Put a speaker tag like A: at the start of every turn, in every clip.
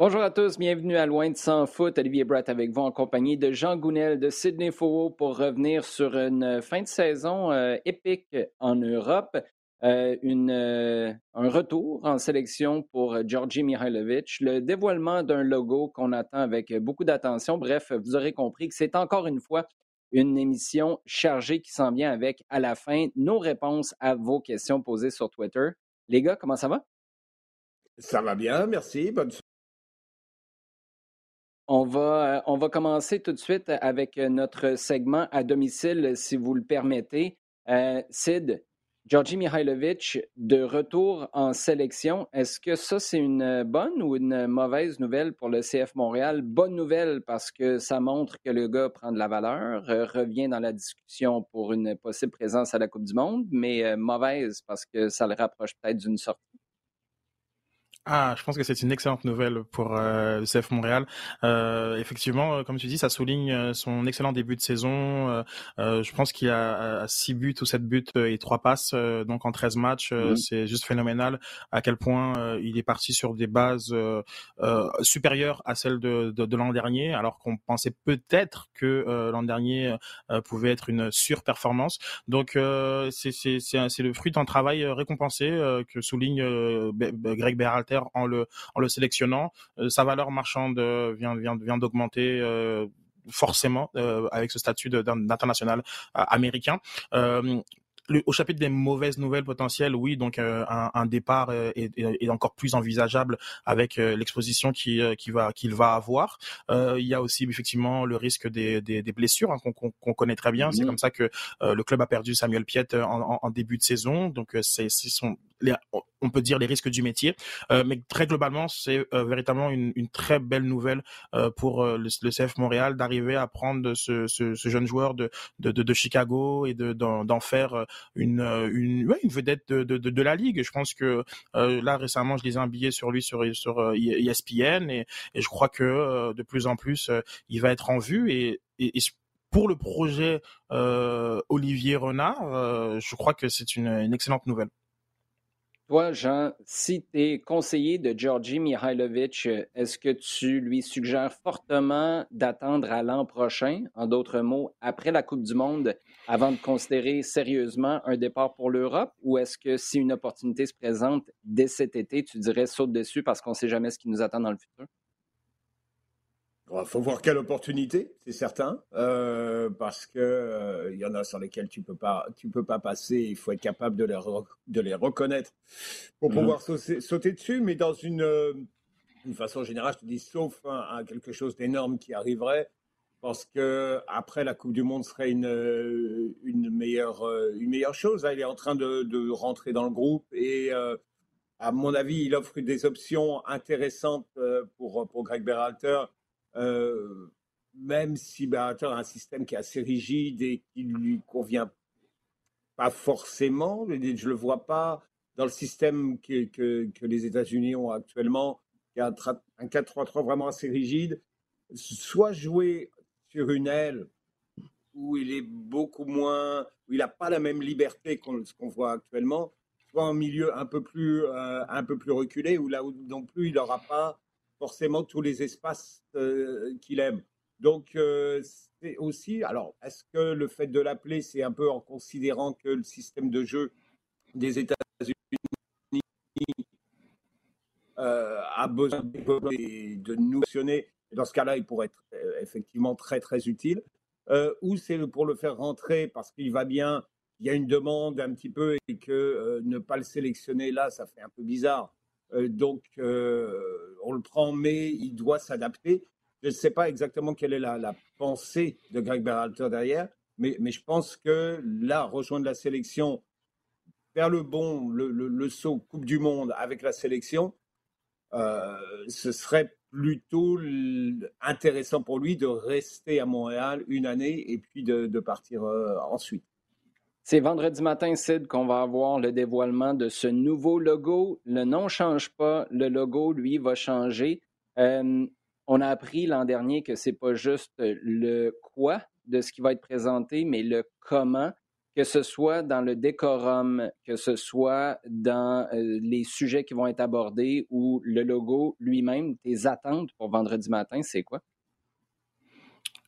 A: Bonjour à tous, bienvenue à Loin de Sans Foot. Olivier Brett avec vous en compagnie de Jean Gounel de Sydney Faux pour revenir sur une fin de saison euh, épique en Europe. Euh, euh, un retour en sélection pour Georgi Mihailovic, le dévoilement d'un logo qu'on attend avec beaucoup d'attention. Bref, vous aurez compris que c'est encore une fois une émission chargée qui s'en vient avec à la fin nos réponses à vos questions posées sur Twitter. Les gars, comment ça va?
B: Ça va bien, merci. Bonne
A: on va, euh, on va commencer tout de suite avec notre segment à domicile, si vous le permettez. Euh, Sid, Georgi Mihailovic de retour en sélection. Est-ce que ça, c'est une bonne ou une mauvaise nouvelle pour le CF Montréal? Bonne nouvelle parce que ça montre que le gars prend de la valeur, euh, revient dans la discussion pour une possible présence à la Coupe du Monde, mais euh, mauvaise parce que ça le rapproche peut-être d'une sortie.
C: Ah, je pense que c'est une excellente nouvelle pour euh, CF Montréal. Euh, effectivement, euh, comme tu dis, ça souligne euh, son excellent début de saison. Euh, je pense qu'il a, a, six buts ou sept buts et trois passes, donc en 13 matchs. Mmh. C'est juste phénoménal à quel point il est parti sur des bases supérieures à celles de, de, de l'an dernier, alors qu'on pensait peut-être que l'an dernier pouvait être une surperformance. Donc c'est le fruit d'un travail récompensé que souligne Greg Berhalter en le, en le sélectionnant. Euh, sa valeur marchande euh, vient, vient, vient d'augmenter euh, forcément avec ce statut d'international américain au chapitre des mauvaises nouvelles potentielles, oui, donc euh, un, un, départ est, est, encore plus envisageable avec l'exposition qui, qui va qu'il va avoir. il y a aussi effectivement le risque des, des, des blessures hein, qu'on connaît très bien. C'est comme ça que le club a perdu Samuel Piet en, en, début de saison. Donc c'est son on peut dire les risques du métier, mais très globalement c'est véritablement une, très belle nouvelle pour le, CF Montréal d'arriver à prendre ce, jeune joueur de, Chicago et d'en faire une, euh, vedette de, la ligue. Je pense que euh, là récemment, je lisais un billet sur lui sur ESPN euh, et, et je crois que de plus en plus, il va être en vue et, pour le projet euh, Olivier Renard, euh, je crois que c'est une, excellente nouvelle.
A: Toi, Jean, si tu es conseiller de Georgi Mihailovic, est-ce que tu lui suggères fortement d'attendre à l'an prochain, en d'autres mots, après la Coupe du Monde, avant de considérer sérieusement un départ pour l'Europe? Ou est-ce que si une opportunité se présente dès cet été, tu dirais saute dessus parce qu'on ne sait jamais ce qui nous attend dans le futur?
B: Il faut voir quelle opportunité, c'est certain, euh, parce que il euh, y en a sur lesquelles tu peux pas, tu peux pas passer. Il faut être capable de les, de les reconnaître pour mmh. pouvoir sauter, sauter, dessus. Mais dans une, euh, une façon générale, je te dis, sauf à quelque chose d'énorme qui arriverait, parce que après la Coupe du Monde serait une, une meilleure, une meilleure chose. Là, il est en train de, de rentrer dans le groupe et à mon avis, il offre des options intéressantes pour, pour Greg Berhalter euh, même si Berhalter a un système qui est assez rigide et qui ne lui convient pas forcément, je ne le vois pas dans le système que, les États-Unis ont actuellement, qui a un, un 4-3-3 vraiment assez rigide, soit jouer sur une aile où il est beaucoup moins, où il n'a pas la même liberté qu'on voit actuellement, soit un milieu un peu plus, euh, reculé, où là non plus il n'aura pas forcément tous les espaces euh, qu'il aime. Donc, euh, c'est aussi. Alors, est-ce que le fait de l'appeler, c'est un peu en considérant que le système de jeu des États-Unis euh, a besoin de nous actionner Dans ce cas-là, il pourrait être effectivement très, très utile. ou c'est pour le faire rentrer parce qu'il va bien, il y a une demande un petit peu et que ne pas le sélectionner là, ça fait un peu bizarre. Euh, donc, euh, on le prend, mais il doit s'adapter. Je ne sais pas exactement quelle est la, pensée de Greg Berhalter derrière, mais, mais, je pense que là, rejoindre la sélection, faire le bon, le, saut Coupe du Monde avec la sélection, euh, ce serait plutôt intéressant pour lui de rester à Montréal une année et puis de, partir ensuite.
A: C'est vendredi matin, Sid, qu'on va avoir le dévoilement de ce nouveau logo. Le nom ne change pas, le logo, lui, va changer. Euh, on a appris l'an dernier que c'est pas juste le quoi de ce qui va être présenté, mais le comment. que ce soit dans le décorum, que ce soit dans les sujets qui vont être abordés ou le logo lui-même, tes attentes pour vendredi matin, c'est quoi?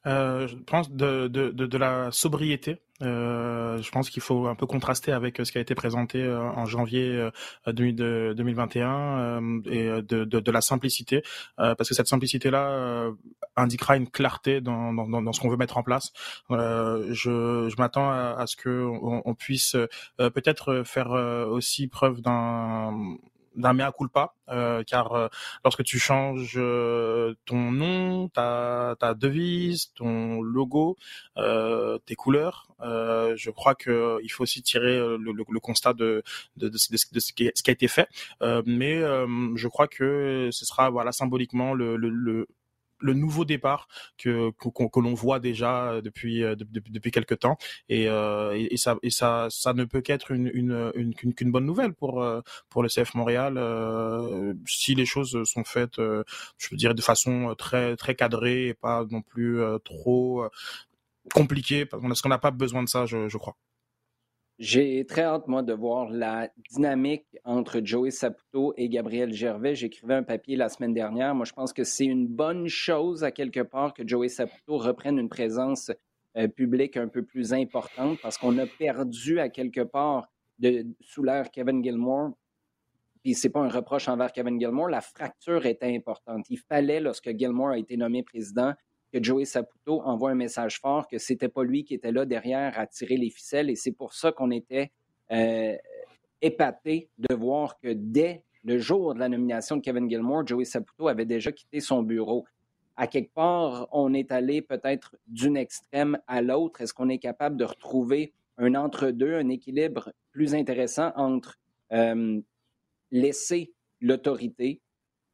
C: Je pense de, de, de, la sobriété. Euh, je pense qu'il faut un peu contraster avec ce qui a été présenté en janvier 2021 et de, de, de la simplicité, parce que cette simplicité-là indiquera une clarté dans, dans, dans ce qu'on veut mettre en place. je, je m'attends à, à, ce que on, on puisse peut-être faire aussi preuve d'un d'un mea culpa, euh, car euh, lorsque tu changes euh, ton nom, ta, ta devise, ton logo, euh, tes couleurs, je crois que il faut aussi tirer le, le, constat de, de, de, de, ce, qui, a été fait. mais je crois que ce sera voilà symboliquement le, le le nouveau départ que que, l'on voit déjà euh, depuis euh, depuis, depuis quelques temps et, euh, et, ça et ça ça ne peut qu'être une une une qu'une bonne nouvelle pour pour le CF Montréal si les choses sont faites je dire de façon très très cadrée et pas non plus trop compliquée parce qu'on n'a pas besoin de ça je, je crois.
A: J'ai très hâte, moi, de voir la dynamique entre Joey Saputo et Gabriel Gervais. J'écrivais un papier la semaine dernière. Moi, je pense que c'est une bonne chose, à quelque part, que Joey Saputo reprenne une présence euh, publique un peu plus importante parce qu'on a perdu, à quelque part, sous l'ère Kevin Gilmore. Puis, c'est pas un reproche envers Kevin Gilmore. La fracture était importante. Il fallait, lorsque Gilmore a été nommé président, que Joey Saputo envoie un message fort que c'était pas lui qui était là derrière à tirer les ficelles et c'est pour ça qu'on était euh, épaté de voir que dès le jour de la nomination de Kevin Gilmore, Joey Saputo avait déjà quitté son bureau. À quelque part, on est allé peut-être d'une extrême à l'autre. Est-ce qu'on est capable de retrouver un entre-deux, un équilibre plus intéressant entre euh, laisser l'autorité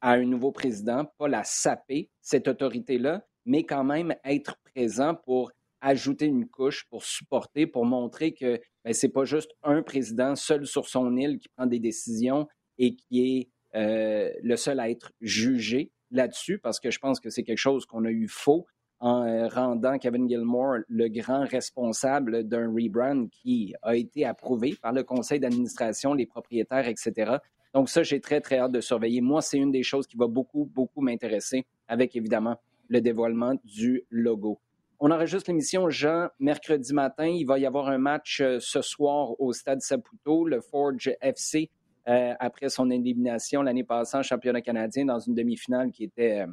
A: à un nouveau président, pas la saper, cette autorité-là, mais quand même être présent pour ajouter une couche, pour supporter, pour montrer que ben, ce n'est pas juste un président seul sur son île qui prend des décisions et qui est euh, le seul à être jugé là-dessus, parce que je pense que c'est quelque chose qu'on a eu faux en euh, rendant Kevin Gilmore le grand responsable d'un rebrand qui a été approuvé par le conseil d'administration, les propriétaires, etc. Donc ça, j'ai très, très hâte de surveiller. Moi, c'est une des choses qui va beaucoup, beaucoup m'intéresser, avec évidemment le dévoilement du logo. On enregistre l'émission, Jean, mercredi matin. Il va y avoir un match euh, ce soir au Stade Saputo, le Forge FC, euh, après son élimination l'année passée en championnat canadien dans une demi-finale qui était, euh,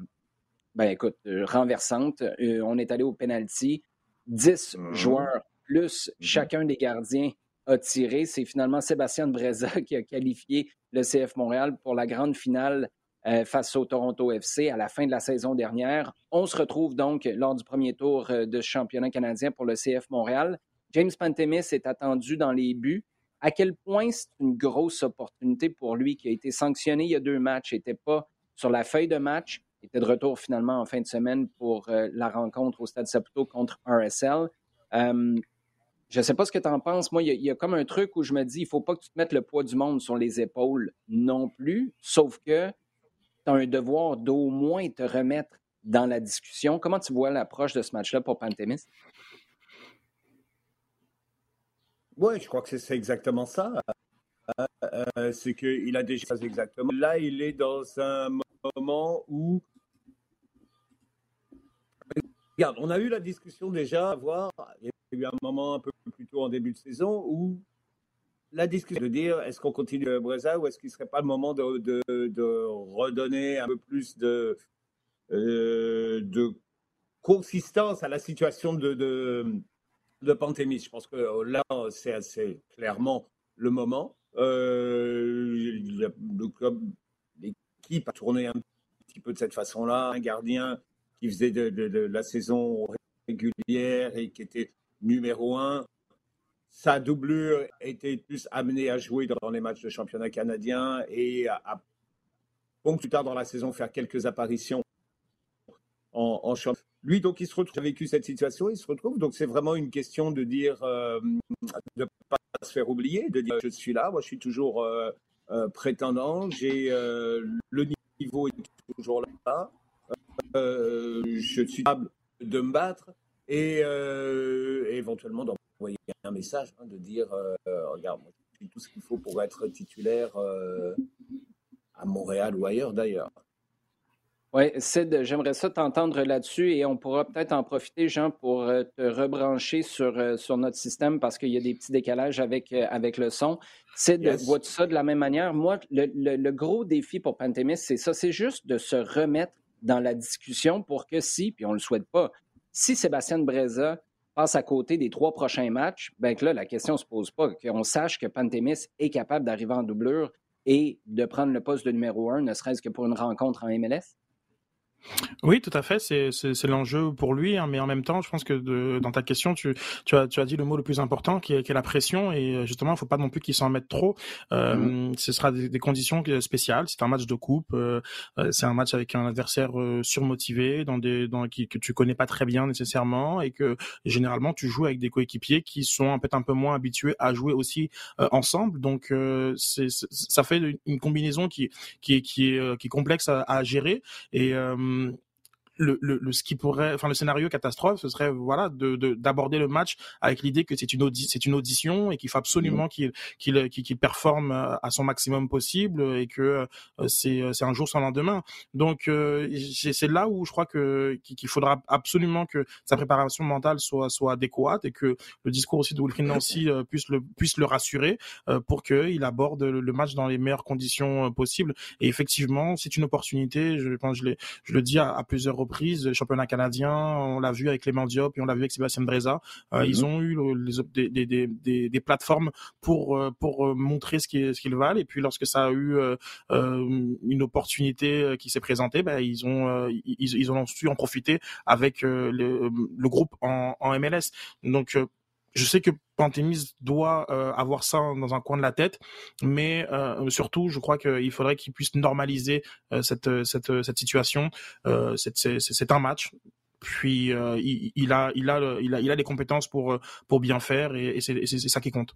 A: ben écoute, renversante. on est allé au penalty. 10 mhm. joueurs plus mhm. chacun des gardiens a tiré. C'est finalement Sébastien Breza qui a qualifié le CF Montréal pour la grande finale euh, face au Toronto FC à la fin de la saison dernière. On se retrouve donc lors du premier tour euh, de championnat canadien pour le CF Montréal. James Pantemis est attendu dans les buts. À quel point c'est une grosse opportunité pour lui qui a été sanctionné il y a deux matchs, n'était pas sur la feuille de match, était de retour finalement en fin de semaine pour euh, la rencontre au Stade Saputo contre RSL. je ne sais pas ce que tu en penses. Moi, il y, a comme un truc où je me dis, il ne faut pas que tu te mettes le poids du monde sur les épaules non plus, sauf que tu un devoir d'au moins te remettre dans la discussion. Comment tu vois l'approche de ce match-là pour Pantémis?
B: Oui, je crois que c'est exactement ça. Euh, euh, c'est qu'il a déjà exactement. Là, il est dans un moment où. Regarde, on a eu la discussion déjà à voir. Il y a eu un moment un peu plus tôt en début de saison où la discussion de dire est-ce qu'on continue Breza ou est-ce qu'il ne serait pas le moment de, redonner un peu plus de, euh, de consistance à la situation de, de, de Pantémis. Je pense que là, c'est assez clairement le moment. Euh, le l'équipe a tourné un petit peu de cette façon-là. Un gardien qui faisait de, la saison régulière et qui était numéro un sa doublure était plus amenée à jouer dans les matchs de championnat canadien et à, plus tard dans la saison, faire quelques apparitions en, championnat. Lui, donc, il se retrouve, a vécu cette situation, il se retrouve. Donc, c'est vraiment une question de dire, euh, de ne pas se faire oublier, de dire, je suis là, moi, je suis toujours euh, euh, prétendant, j'ai le niveau est toujours là, je suis capable de me battre et éventuellement d'envoyer un message hein, de dire regarde, moi, j'ai tout ce qu'il faut pour être titulaire à Montréal ou ailleurs d'ailleurs.
A: Oui, Sid, j'aimerais ça t'entendre là-dessus et on pourra peut-être en profiter, Jean, pour euh, te rebrancher sur, euh, sur notre système parce qu'il y a des petits décalages avec, euh, avec le son. Sid, vois-tu ça de la même manière? Moi, le, gros défi pour Pantémis, c'est ça, c'est juste de se remettre dans la discussion pour que si, puis on ne le souhaite pas, si Sébastien Breza passe à côté des trois prochains matchs, bien que là, la question ne se pose pas, qu'on sache que Pantémis est capable d'arriver en doublure et de prendre le poste de numéro un, ne serait-ce que pour une rencontre en MLS?
C: Oui, tout à fait, c'est l'enjeu pour lui, hein, mais en même temps, je pense que de, dans ta question, tu, tu, as, tu as dit le mot le plus important, qui est, qui est la pression, et euh, justement, il faut pas non plus qu'il s'en mette trop. Euh, mm-hmm. Ce sera des, des, conditions spéciales. C'est un match de coupe, euh, euh, c'est un match avec un adversaire surmotivé, dans des, dans qui, que tu connais pas très bien nécessairement, et que généralement tu joues avec des coéquipiers qui sont peut-être un peu moins habitués à jouer aussi ensemble. Donc, c'est ça fait une combinaison qui, qui, est, qui est, qui est complexe à, à gérer, et um, le, le, le, ce qui pourrait, enfin le scénario catastrophe, ce serait voilà de d'aborder le match avec l'idée que c'est une c'est une audition et qu'il faut absolument mmh. qu'il qu'il qu'il performe euh, à son maximum possible et que euh, c'est c'est un jour sans lendemain. Donc euh, c'est là où je crois que qu'il faudra absolument que sa préparation mentale soit soit adéquate et que le discours aussi de Wilfried Nancy puisse le puisse le rassurer pour qu'il aborde le match dans les meilleures conditions possibles. Et effectivement, c'est une opportunité. Je pense je, je le dis à, à plusieurs reprises, championnat canadien, on l'a vu avec Clément Diop et on l'a vu avec Sébastien Breza. Euh, ils mhm. ont eu les, des, des, des, des, plateformes pour euh, pour euh, montrer ce qu'ils ce qu'ils valent. Et puis lorsque ça a eu une opportunité qui s'est présentée, ben, ils ont ils, ils ont su en profiter avec le, le groupe en, en MLS. Donc je sais que Pantémis doit euh, avoir ça dans un coin de la tête, mais euh, surtout, je crois qu'il faudrait qu'il puisse normaliser euh, cette, situation. c'est un match. Puis il, a, il, les compétences pour, bien faire et, c'est ça qui compte.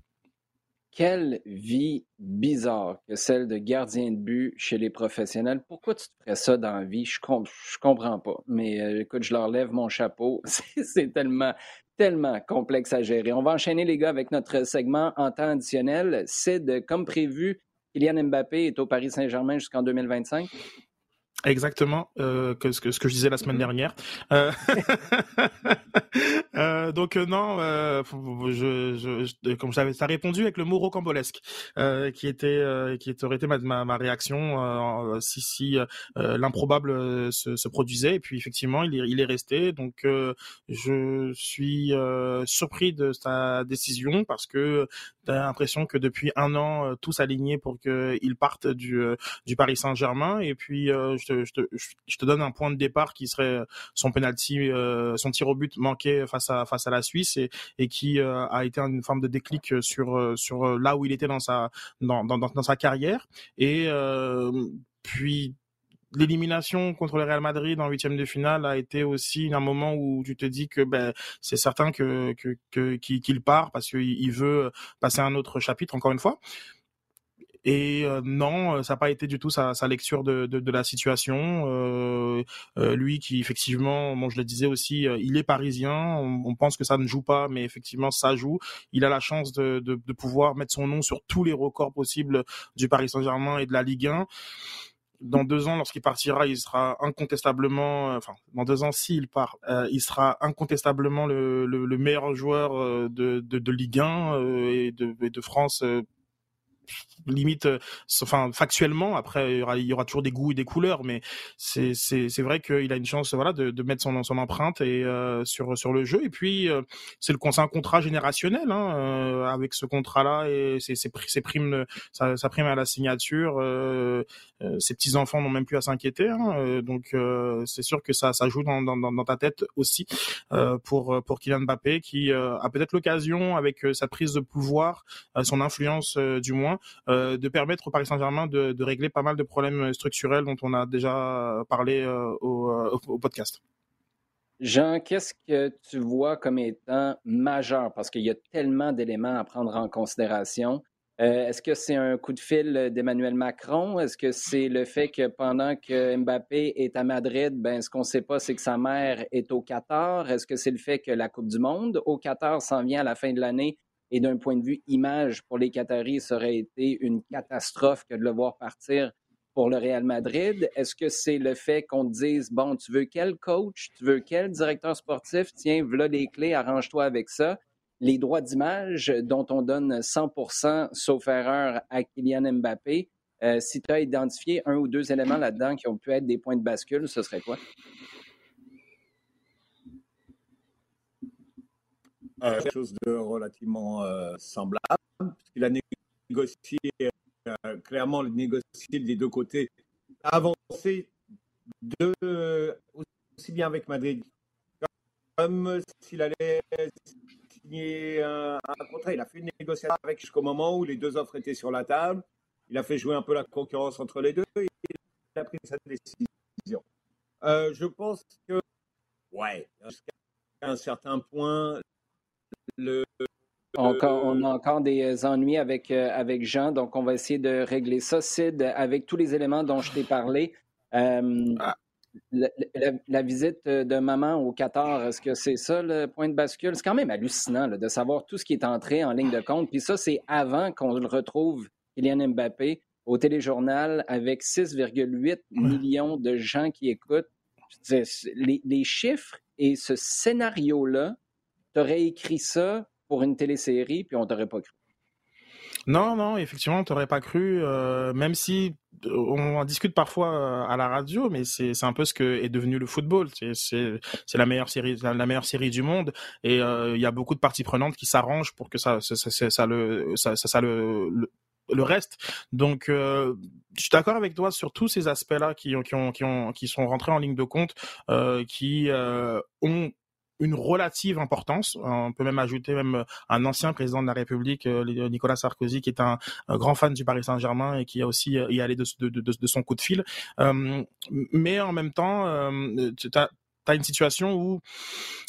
A: Quelle vie bizarre que celle de gardien de but chez les professionnels. Pourquoi tu te ferais ça dans la vie? Je, je comprends pas. Mais écoute, je leur lève mon chapeau. C'est tellement, tellement complexe à gérer. On va enchaîner, les gars, avec notre segment en temps additionnel. C'est comme prévu, Kylian Mbappé est au Paris Saint-Germain jusqu'en 2025.
C: Exactement, euh, que, ce que ce que je disais la semaine dernière. Euh, euh, donc euh, non, euh, je, je, comme j'avais ça répondu avec le mot rocambolesque, qui était qui aurait été ma, ma, ma réaction si si l'improbable se, se, produisait. Et puis effectivement, il est il est resté. Donc je suis surpris de sa décision parce que t'as l'impression que depuis un an tout s'alignait pour qu'il parte du du Paris Saint-Germain. Et puis je je te, donne un point de départ qui serait son penalty, euh, son tir au but manqué face à face à la Suisse et, qui euh, a été une forme de déclic sur euh, sur là où il était dans sa dans dans, sa carrière et puis l'élimination contre le Real Madrid en huitième de finale a été aussi un moment où tu te dis que ben c'est certain que que qu'il part parce qu'il veut passer un autre chapitre encore une fois. Et euh, non, euh, ça n'a pas été du tout sa, sa lecture de, de, de, la situation. Euh, euh, lui qui effectivement, bon, je le disais aussi, il est parisien. On, on, pense que ça ne joue pas, mais effectivement, ça joue. Il a la chance de, de, de pouvoir mettre son nom sur tous les records possibles du Paris Saint-Germain et de la Ligue 1 dans deux ans, lorsqu'il partira, il sera incontestablement, enfin, dans deux ans, s'il part, euh, il sera incontestablement le, le, le meilleur joueur de, de, de Ligue 1 et, de, et de France limite, euh, enfin factuellement. Après, il y, aura, il y aura toujours des goûts et des couleurs, mais c'est c'est vrai qu'il a une chance, voilà, de, de mettre son son empreinte et euh, sur sur le jeu. Et puis euh, c'est le c'est un contrat générationnel hein, avec ce contrat-là et c'est c'est primes, ça, ça prime à la signature. ses petits enfants n'ont même plus à s'inquiéter, hein, donc c'est sûr que ça ça joue dans dans, dans ta tête aussi pour pour Kylian Mbappé qui a peut-être l'occasion avec sa prise de pouvoir, son influence du moins euh, de permettre au Paris Saint-Germain de, régler pas mal de problèmes structurels dont on a déjà parlé euh, euh, au, podcast.
A: Jean, qu'est-ce que tu vois comme étant majeur? Parce qu'il y a tellement d'éléments à prendre en considération. Est-ce que c'est un coup de fil d'Emmanuel Macron? Est-ce que c'est le fait que pendant que Mbappé est à Madrid, ben, ce qu'on ne sait pas, c'est que sa mère est au Qatar? Est-ce que c'est le fait que la Coupe du Monde au Qatar s'en vient à la fin de l'année Et d'un point de vue image pour les Qataris, ça aurait été une catastrophe que de le voir partir pour le Real Madrid. Est-ce que c'est le fait qu'on te dise, bon, tu veux quel coach, tu veux quel directeur sportif, tiens, voilà les clés, arrange-toi avec ça. Les droits d'image dont on donne 100% sauf erreur à Kylian Mbappé, euh, si tu as identifié un ou deux éléments là-dedans qui ont pu être des points de bascule, ce serait quoi?
B: Euh, quelque chose de relativement euh, semblable, puisqu'il a négocié, euh, clairement négocié des deux côtés, avancé de, aussi bien avec Madrid comme s'il allait signer un, contrat. Il a fait une négociation avec jusqu'au moment où les deux offres étaient sur la table. Il a fait jouer un peu la concurrence entre les deux et il a pris sa décision. je pense que, ouais, jusqu'à un certain point,
A: on, a encore des ennuis avec, euh, avec Jean, donc on va essayer de régler ça. Sid, avec tous les éléments dont je t'ai parlé, euh, ah. la, visite de maman au Qatar, est-ce que c'est ça le point de bascule? C'est quand même hallucinant de savoir tout ce qui est entré en ligne de compte. Puis ça, c'est avant qu'on le retrouve, Kylian Mbappé, au téléjournal avec 6,8 millions de gens qui écoutent. Les, les chiffres et ce scénario-là, tu aurais écrit ça pour une télésérie, puis on t'aurait pas cru.
C: Non, non, effectivement, on t'aurait pas cru, euh, même si euh, on en discute parfois euh, à la radio, mais c'est un peu ce que est devenu le football. C'est la meilleure série, la, meilleure série du monde, et il y a beaucoup de parties prenantes qui s'arrangent pour que ça, ça, le, ça le, le, reste. Donc, je suis d'accord avec toi sur tous ces aspects-là qui, qui, ont, qui, ont, qui sont rentrés en ligne de compte, qui ont une relative importance. On peut même ajouter même un ancien président de la République, euh, Nicolas Sarkozy, qui est un, grand fan du Paris Saint-Germain et qui a aussi euh, y allé de, son coup de fil. Euh, mais en même temps, tu tu as une situation où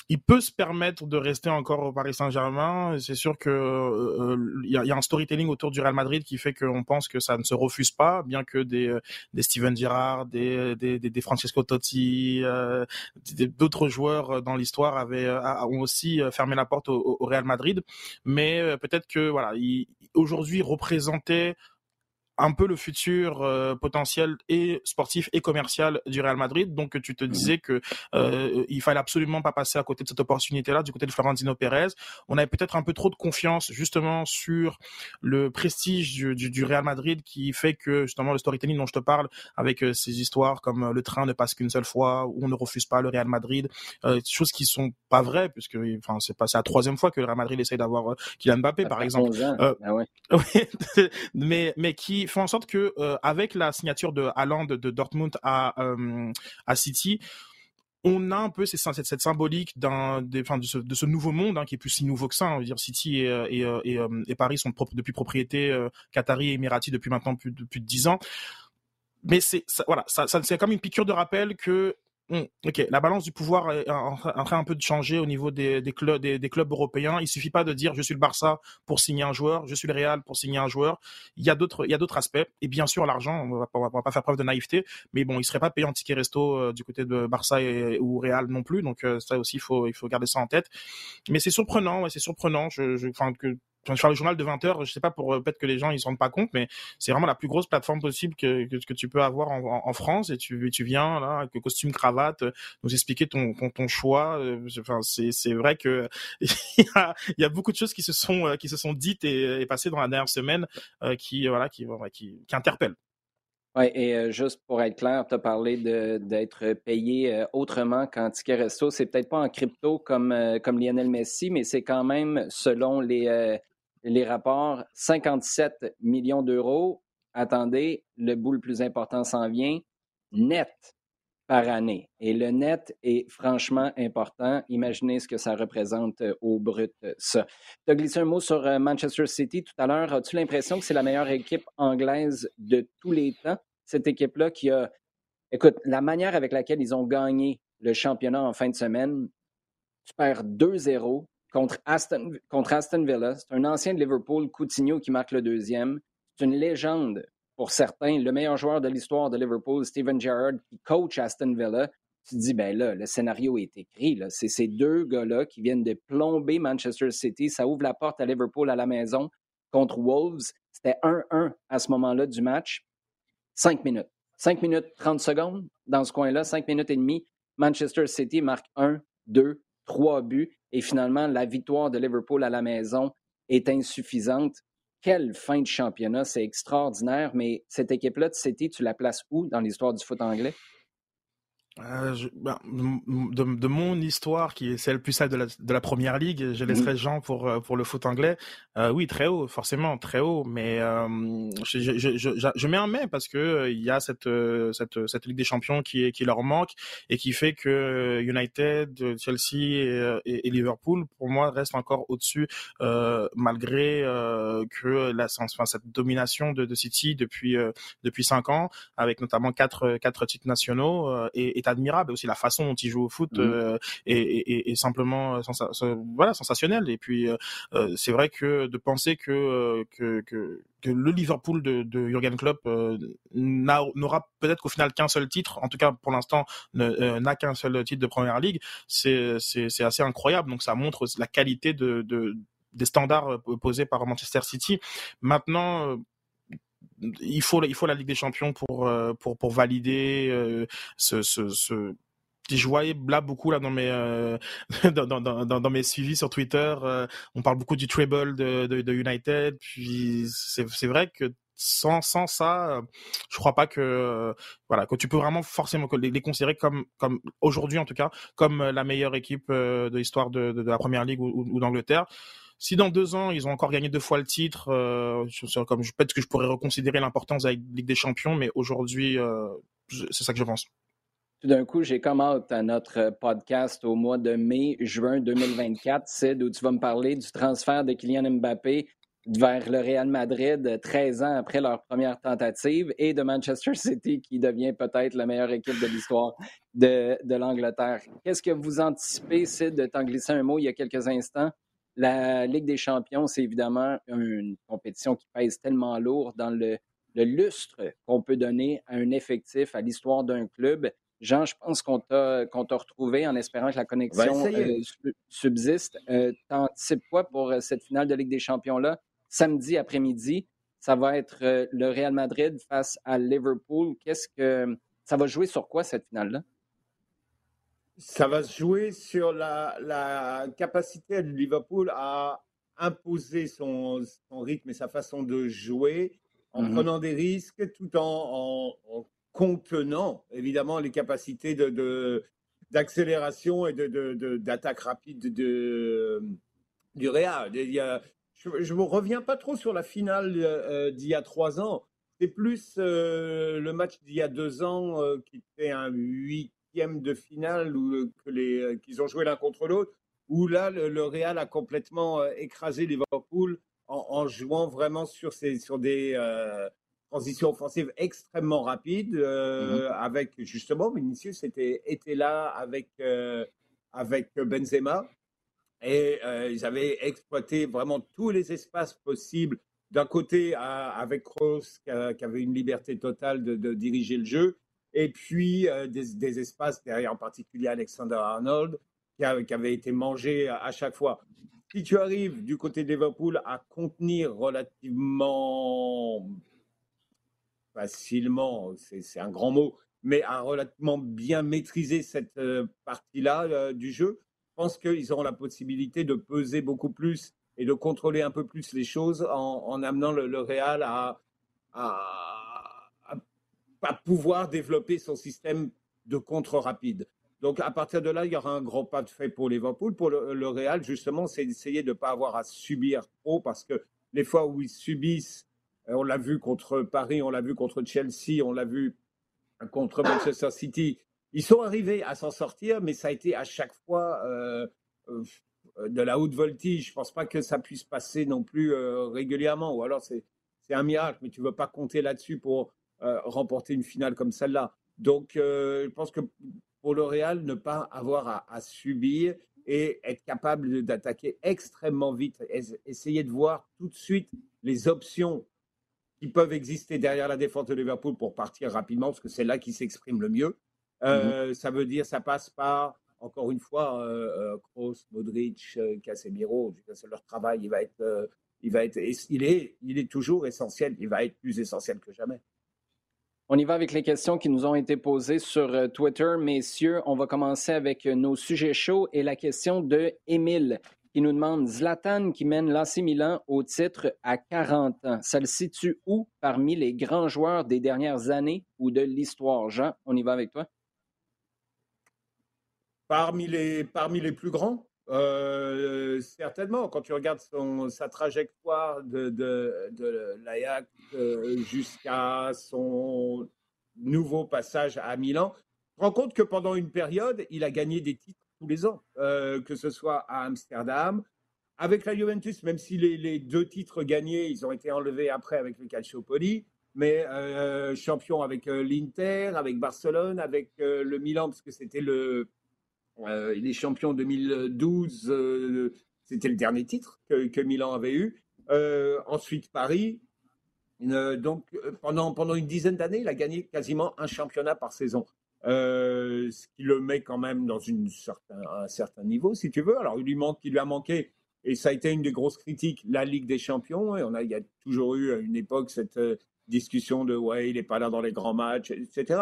C: il peut se permettre de rester encore au Paris Saint-Germain. C'est sûr que il euh, y, a, y, a, un storytelling autour du Real Madrid qui fait qu'on pense que ça ne se refuse pas, bien que des, euh, Steven Gerrard, des, des, Francesco Totti, euh, d'autres joueurs dans l'histoire ont aussi fermé la porte au, au Real Madrid. Mais peut-être que voilà, aujourd'hui représenter un peu le futur euh, potentiel et sportif et commercial du Real Madrid. Donc tu te mmh disais que euh, il fallait absolument pas passer à côté de cette opportunité-là du côté de Florentino Pérez. On avait peut-être un peu trop de confiance justement sur le prestige du, du, du, Real Madrid qui fait que justement le storytelling dont je te parle avec euh, ces histoires comme le train ne passe qu'une seule fois ou on ne refuse pas le Real Madrid, choses qui sont pas vraies puisque enfin c'est pas la troisième fois que le Real Madrid essaye d'avoir Kylian Mbappé par exemple.
A: Ah ouais.
C: mais mais qui fait en sorte que euh, avec la signature de Haaland de, Dortmund à euh, à City, on a un peu cette, cette, symbolique d'un, de, ce, de ce nouveau monde hein, qui est plus si nouveau que ça. Hein. dire City et, et, et, Paris sont depuis propriété euh, qatari et émirati depuis maintenant plus de plus de dix ans. Mais c'est voilà, ça, ça c'est comme une piqûre de rappel que Mmh, ok, la balance du pouvoir est en, train un peu de changer au niveau des, clubs, des, clubs européens. Il suffit pas de dire je suis le Barça pour signer un joueur, je suis le Real pour signer un joueur. Il y a d'autres, il y a d'autres aspects. Et bien sûr, l'argent, on va, va, va pas faire preuve de naïveté, mais bon, il serait pas payé en ticket resto euh, du côté de Barça ou Real non plus. Donc euh, ça aussi, il faut, il faut garder ça en tête. Mais c'est surprenant, ouais, c'est surprenant. Je, je, que je faire le journal de 20 heures, je sais pas pour euh, peut-être que les gens ils se rendent pas compte, mais c'est vraiment la plus grosse plateforme possible que, que, tu peux avoir en, en, France et tu, tu viens là avec costume cravate euh, nous expliquer ton ton, ton choix. Euh, enfin c'est vrai que il y a, beaucoup de choses qui se sont qui se sont dites et, et passées dans la dernière semaine qui voilà qui qui, qui interpellent.
A: Oui, et juste pour être clair, tu as parlé d'être payé autrement qu'en ticket resto. C'est peut-être pas en crypto comme, comme Lionel Messi, mais c'est quand même, selon les, les rapports, 57 millions d'euros. Attendez, le bout le plus important s'en vient, net par année. Et le net est franchement important. Imaginez ce que ça représente euh, au brut, euh, ça. Tu as glissé un mot sur euh, Manchester City tout à l'heure. As-tu l'impression que c'est la meilleure équipe anglaise de tous les temps? Cette équipe-là qui a... Écoute, la manière avec laquelle ils ont gagné le championnat en fin de semaine, tu perds 2-0 contre Aston, contre Aston Villa. C'est un ancien de Liverpool, Coutinho, qui marque le deuxième. C'est une légende pour certains, le meilleur joueur de l'histoire de Liverpool, Steven Gerrard, qui coach Aston Villa. tu te dis, ben là, le scénario est écrit. C'est ces deux gars-là qui viennent de plomber Manchester City. Ça ouvre la porte à Liverpool à la maison contre Wolves. C'était 1-1 à ce moment-là du match. Cinq minutes. Cinq minutes 30 secondes dans ce coin-là, cinq minutes et demie. Manchester City marque un, deux, trois buts. Et finalement, la victoire de Liverpool à la maison est insuffisante. Quelle fin de championnat, c'est extraordinaire. Mais cette équipe-là de City, tu la places où dans l'histoire du foot anglais?
C: Euh, ben, de, mon histoire, qui est celle plus celle de la, de la première ligue, je laisserai Jean pour euh, pour le foot anglais. Euh, oui, très haut, forcément, très haut. Mais je, je, je, je, mets un mais parce que il y a cette cette cette ligue des champions qui est qui leur manque et qui fait que United, Chelsea et, et, Liverpool, pour moi, restent encore au-dessus malgré que la enfin, cette domination de, de City depuis depuis cinq ans, avec notamment quatre quatre titres nationaux et admirable. Aussi la façon dont il joue au foot mmh. euh, est, simplement euh, voilà sensationnelle. Et puis euh, c'est vrai que de penser que que, que le Liverpool de, de Jurgen Klopp n'aura peut-être qu'au final qu'un seul titre, en tout cas pour l'instant n'a qu'un seul titre de Première Ligue, c'est c'est assez incroyable. Donc ça montre la qualité de, de des standards posés par Manchester City. Maintenant, il faut il faut la Ligue des Champions pour euh, pour pour valider euh, ce, ce, ce je voyais là beaucoup là dans mes euh, dans, dans, dans, dans, mes suivis sur Twitter on parle beaucoup du treble de, de, de United puis c'est c'est vrai que sans sans ça je crois pas que voilà que tu peux vraiment forcément les, les considérer comme comme aujourd'hui en tout cas comme la meilleure équipe de l'histoire de, de, la première ligue ou, ou d'Angleterre si dans deux ans, ils ont encore gagné deux fois le titre, euh, peut-être que je pourrais reconsidérer l'importance avec Ligue des Champions, mais aujourd'hui, euh, c'est ça que je pense.
A: Tout d'un coup, j'ai comme hâte à notre podcast au mois de mai, juin 2024, c'est où tu vas me parler du transfert de Kylian Mbappé vers le Real Madrid 13 ans après leur première tentative et de Manchester City qui devient peut-être la meilleure équipe de l'histoire de, de l'Angleterre. Qu'est-ce que vous anticipez, Sid, de t'en glisser un mot il y a quelques instants? La Ligue des champions, c'est évidemment une compétition qui pèse tellement lourd dans le, lustre qu'on peut donner à un effectif, à l'histoire d'un club. Jean, je pense qu'on t'a retrouvé en espérant que la connexion euh, subsiste. Euh, T'anticipes quoi pour euh, cette finale de Ligue des champions-là? Samedi après-midi, ça va être euh, le Real Madrid face à Liverpool. Qu'est-ce que ça va jouer sur quoi cette finale-là?
B: Ça va se jouer sur la, capacité de Liverpool à imposer son, rythme et sa façon de jouer en mmh prenant des risques tout en, contenant évidemment les capacités de, d'accélération et de, d'attaque rapide de, du Real. je ne reviens pas trop sur la finale euh, d'il y a trois ans. C'est plus euh, le match d'il y a deux ans euh, qui fait un 8 de finale où, euh, que les, euh, qu'ils ont joué l'un contre l'autre, où là, le, Real a complètement euh, écrasé Liverpool en, en jouant vraiment sur, ces, sur des transitions offensives extrêmement rapides, mmh avec justement Vinicius était, était là avec, avec Benzema. Et ils avaient exploité vraiment tous les espaces possibles. D'un côté, avec Kroos, qui, avait une liberté totale de, de diriger le jeu, et puis euh, des, espaces derrière en particulier Alexander Arnold qui, avait été mangé à, chaque fois. Si tu arrives du côté de Liverpool à contenir relativement facilement, c'est un grand mot, mais à relativement bien maîtriser cette euh, partie-là euh, du jeu, je pense qu'ils auront la possibilité de peser beaucoup plus et de contrôler un peu plus les choses en, amenant le, Real à, à pas pouvoir développer son système de contre rapide. Donc à partir de là, il y aura un grand pas de fait pour Liverpool. Pour le, Real, justement, c'est d'essayer de ne pas avoir à subir trop parce que les fois où ils subissent, euh, on l'a vu contre Paris, on l'a vu contre Chelsea, on l'a vu contre Manchester City, ils sont arrivés à s'en sortir, mais ça a été à chaque fois euh, euh, de la haute voltige. Je ne pense pas que ça puisse passer non plus régulièrement, ou alors c'est un miracle, mais tu ne veux pas compter là-dessus pour remporter une finale comme celle-là. Donc, euh, je pense que pour le Real, ne pas avoir à, subir et être capable d'attaquer extrêmement vite, essayer de voir tout de suite les options qui peuvent exister derrière la défense de Liverpool pour partir rapidement, parce que c'est là qui s'exprime le mieux. Mm-hmm. Ça veut dire, ça passe par, encore une fois, Kroos, Modric, Casemiro, leur travail, il va être, il va être, il est, il est toujours essentiel, il va être plus essentiel que jamais.
A: On y va avec les questions qui nous ont été posées sur euh, Twitter. Messieurs, on va commencer avec euh, nos sujets chauds et la question de Émile qui nous demande Zlatan qui mène l'AC Milan au titre à 40 ans. Ça le situe où parmi les grands joueurs des dernières années ou de l'histoire? Jean, on y va avec toi.
B: Parmi les, parmi les plus grands? Euh, certainement, quand tu regardes sa trajectoire de, l'Ajax euh, jusqu'à son nouveau passage à Milan, tu te rends compte que pendant une période, il a gagné des titres tous les ans, euh, que ce soit à Amsterdam, avec la Juventus, même si les, deux titres gagnés, ils ont été enlevés après avec le Calciopoli, mais champion avec l'Inter, avec Barcelone, avec le Milan, parce que c'était le euh, il est champion 2012, euh, c'était le dernier titre que, Milan avait eu. Euh, ensuite Paris. donc pendant, pendant une dizaine d'années, il a gagné quasiment un championnat par saison. ce qui le met quand même dans un certain niveau, si tu veux. Alors, il lui, manque, il lui a manqué, et ça a été une des grosses critiques, la Ligue des Champions. Et on a, il y a toujours eu à une époque cette discussion de ouais, il n'est pas là dans les grands matchs, etc.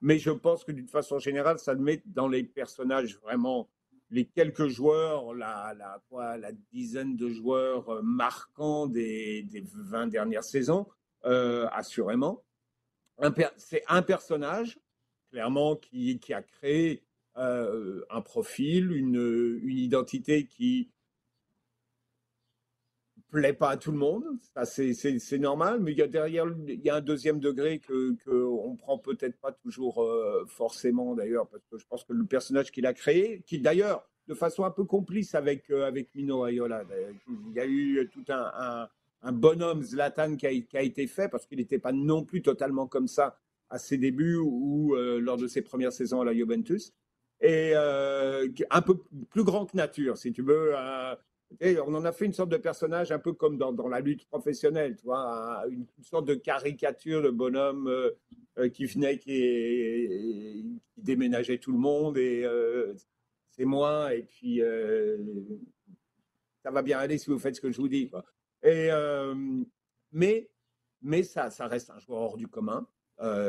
B: Mais je pense que d'une façon générale, ça le met dans les personnages vraiment, les quelques joueurs, la, la, quoi, la dizaine de joueurs euh, marquants des, des 20 dernières saisons, euh, assurément. C'est un personnage, clairement, qui, qui a créé euh, un profil, une, une identité qui, plaît pas à tout le monde, c'est normal, mais il y a derrière, il y a un deuxième degré que qu'on prend peut-être pas toujours euh, forcément d'ailleurs, parce que je pense que le personnage qu'il a créé, qui d'ailleurs de façon un peu complice avec euh, avec Mino Ayola, il y a eu tout un, bonhomme Zlatan qui a, qui a, été fait parce qu'il n'était pas non plus totalement comme ça à ses débuts ou euh, lors de ses premières saisons à la Juventus. Et un peu plus grand que nature, si tu veux, on en a fait une sorte de personnage un peu comme dans, la lutte professionnelle, tu vois, une, sorte de caricature de bonhomme euh, euh, qui venait, qui, déménageait tout le monde et euh, c'est moi et puis ça va bien aller si vous faites ce que je vous dis. Mais ça, ça reste un joueur hors du commun.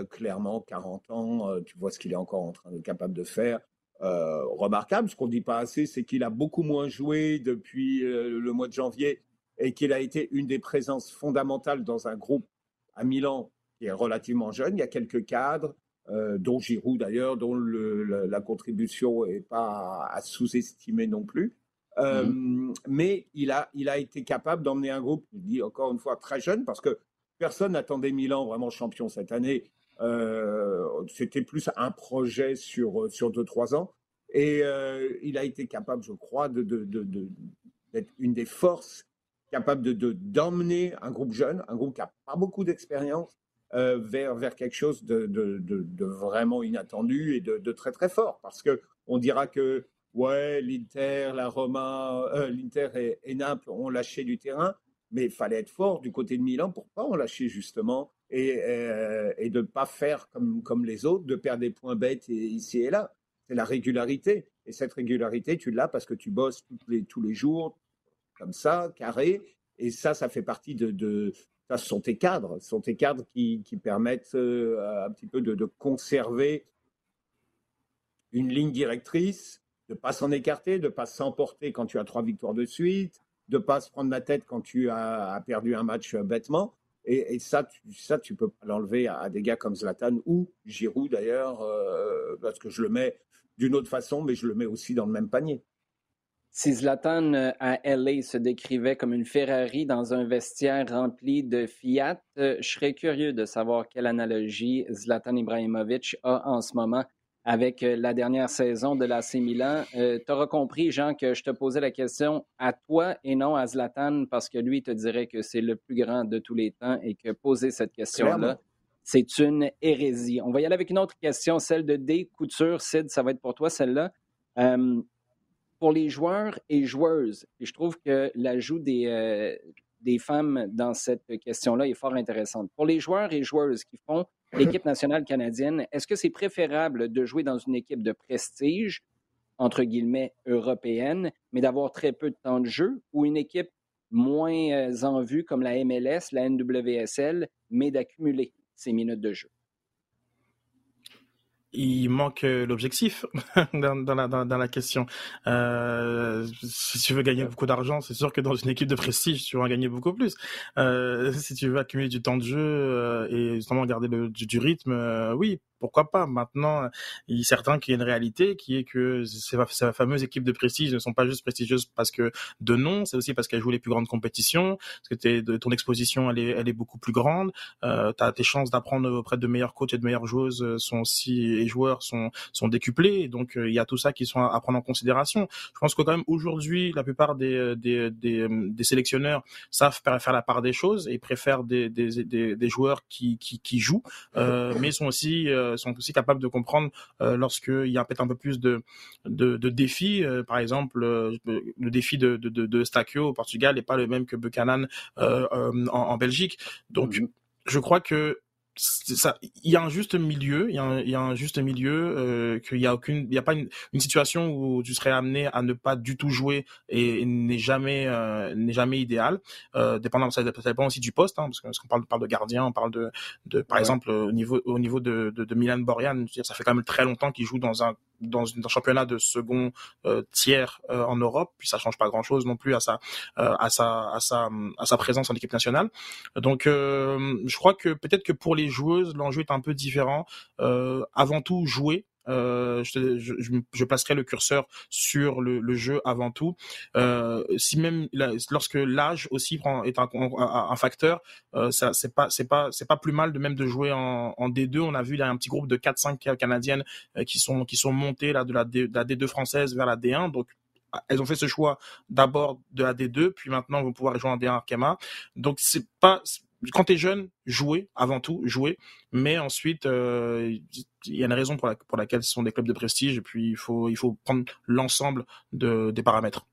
B: clairement, 40 ans, tu vois ce qu'il est encore en train de capable de faire. Euh, remarquable. Ce qu'on ne dit pas assez, c'est qu'il a beaucoup moins joué depuis euh, le mois de janvier et qu'il a été une des présences fondamentales dans un groupe à Milan qui est relativement jeune. Il y a quelques cadres, euh, dont Giroud d'ailleurs, dont la, contribution n'est pas à, sous-estimer non plus. Mmh. Mais il a, il a été capable d'emmener un groupe, je dis encore une fois, très jeune, parce que personne n'attendait Milan vraiment champion cette année. Euh, c'était plus un projet sur, sur deux, trois ans. Et euh, il a été capable, je crois, d'être une des forces capable de, d'emmener un groupe jeune, un groupe qui n'a pas beaucoup d'expérience, euh, vers, vers quelque chose de, de, vraiment inattendu et de, très très fort. Parce que on dira que ouais, l'Inter, la Roma, l'Inter et, et, Naples ont lâché du terrain, mais il fallait être fort du côté de Milan pour pas en lâcher justement et, euh, et de ne pas faire comme, comme les autres, de perdre des points bêtes ici et là. C'est la régularité. Et cette régularité, tu l'as parce que tu bosses tous les, tous les jours, comme ça, carré. Et ça, ça fait partie de. de ça, ce sont tes cadres. Ce sont tes cadres qui, qui permettent euh, un petit peu de, de conserver une ligne directrice, de ne pas s'en écarter, de ne pas s'emporter quand tu as trois victoires de suite, de ne pas se prendre la tête quand tu as, as perdu un match bêtement. Et, ça, tu, ça, tu peux l'enlever à, des gars comme Zlatan ou Giroud d'ailleurs, euh, parce que je le mets d'une autre façon, mais je le mets aussi dans le même panier.
A: Si Zlatan euh, à LA se décrivait comme une Ferrari dans un vestiaire rempli de Fiat, euh, je serais curieux de savoir quelle analogie Zlatan Ibrahimovic a en ce moment avec euh, la dernière saison de l'AC Milan. Euh, tu auras compris, Jean, que je te posais la question à toi et non à Zlatan parce que lui te dirait que c'est le plus grand de tous les temps et que poser cette question-là, c'est une hérésie. On va y aller avec une autre question, celle de D. Couture. Sid, ça va être pour toi, celle-là. Euh, pour les joueurs et joueuses, et je trouve que l'ajout des, des femmes dans cette question-là est fort intéressante. Pour les joueurs et joueuses qui font l'équipe nationale canadienne, est-ce que c'est préférable de jouer dans une équipe de prestige, entre guillemets, européenne, mais d'avoir très peu de temps de jeu, ou une équipe moins euh, en vue comme la MLS, la NWSL, mais d'accumuler ces minutes de jeu?
C: Il manque euh, l'objectif dans, dans, la, dans, la question. Euh, si tu veux gagner beaucoup d'argent, c'est sûr que dans une équipe de prestige, tu vas en gagner beaucoup plus. Euh, si tu veux accumuler du temps de jeu euh, et justement garder le, du, du rythme, euh, oui, pourquoi pas Maintenant, il est certain qu'il y a une réalité qui est que ces, ces fameuses équipes de prestige ne sont pas juste prestigieuses parce que de nom, c'est aussi parce qu'elles jouent les plus grandes compétitions, parce que de ton exposition, elle est, elle est beaucoup plus grande. Euh, as tes chances d'apprendre auprès de meilleurs coachs et de meilleures joueuses euh, sont aussi et joueurs sont sont décuplées. Donc euh, il y a tout ça qui sont à, prendre en considération. Je pense que quand même aujourd'hui, la plupart des des, des, des sélectionneurs savent faire la part des choses et préfèrent des des, des, joueurs qui qui, qui jouent, euh, mais sont aussi euh, euh, sont aussi capables de comprendre euh, lorsqu'il y a peut-être un peu plus de, de, de défis. Euh, par exemple, le défi de, de, de, Stakio au Portugal n'est pas le même que Buchanan en, en, Belgique. Donc, mhm. je crois que ça, il y a un juste milieu, il y a un, il y a un juste milieu, euh, qu'il y a aucune, il y a pas une, une, situation où tu serais amené à ne pas du tout jouer et, n'est jamais, euh, n'est jamais idéal. Euh, dépendant, ça, dépend aussi du poste, hein, parce qu'on parle, parle de gardien, on parle de, de par exemple au niveau, au niveau de, de, de Milan Borjan, ça fait quand même très longtemps qu'il joue dans un dans, un championnat de second euh, tiers euh, en Europe, puis ça change pas grand chose non plus à sa euh, à sa à sa à sa présence en équipe nationale. Donc je crois que peut-être que pour les joueuses l'enjeu est un peu différent. avant tout jouer euh, je, je, placerai le curseur sur le, jeu avant tout. Euh, si même lorsque l'âge aussi est un, facteur, euh, ça c'est pas c'est pas c'est pas plus mal de même de jouer en, en D2. On a vu a un petit groupe de 4-5 canadiennes euh, qui sont qui sont montées là de la, D, de la D2 française vers la D1. Donc elles ont fait ce choix d'abord de la D2, puis maintenant vont pouvoir jouer en D1 Arkema. Donc c'est pas quand tu es jeune, jouer avant tout, jouer, mais ensuite euh, il y a une raison pour, pour laquelle ce sont des clubs de prestige et puis il faut il faut prendre l'ensemble de, des paramètres.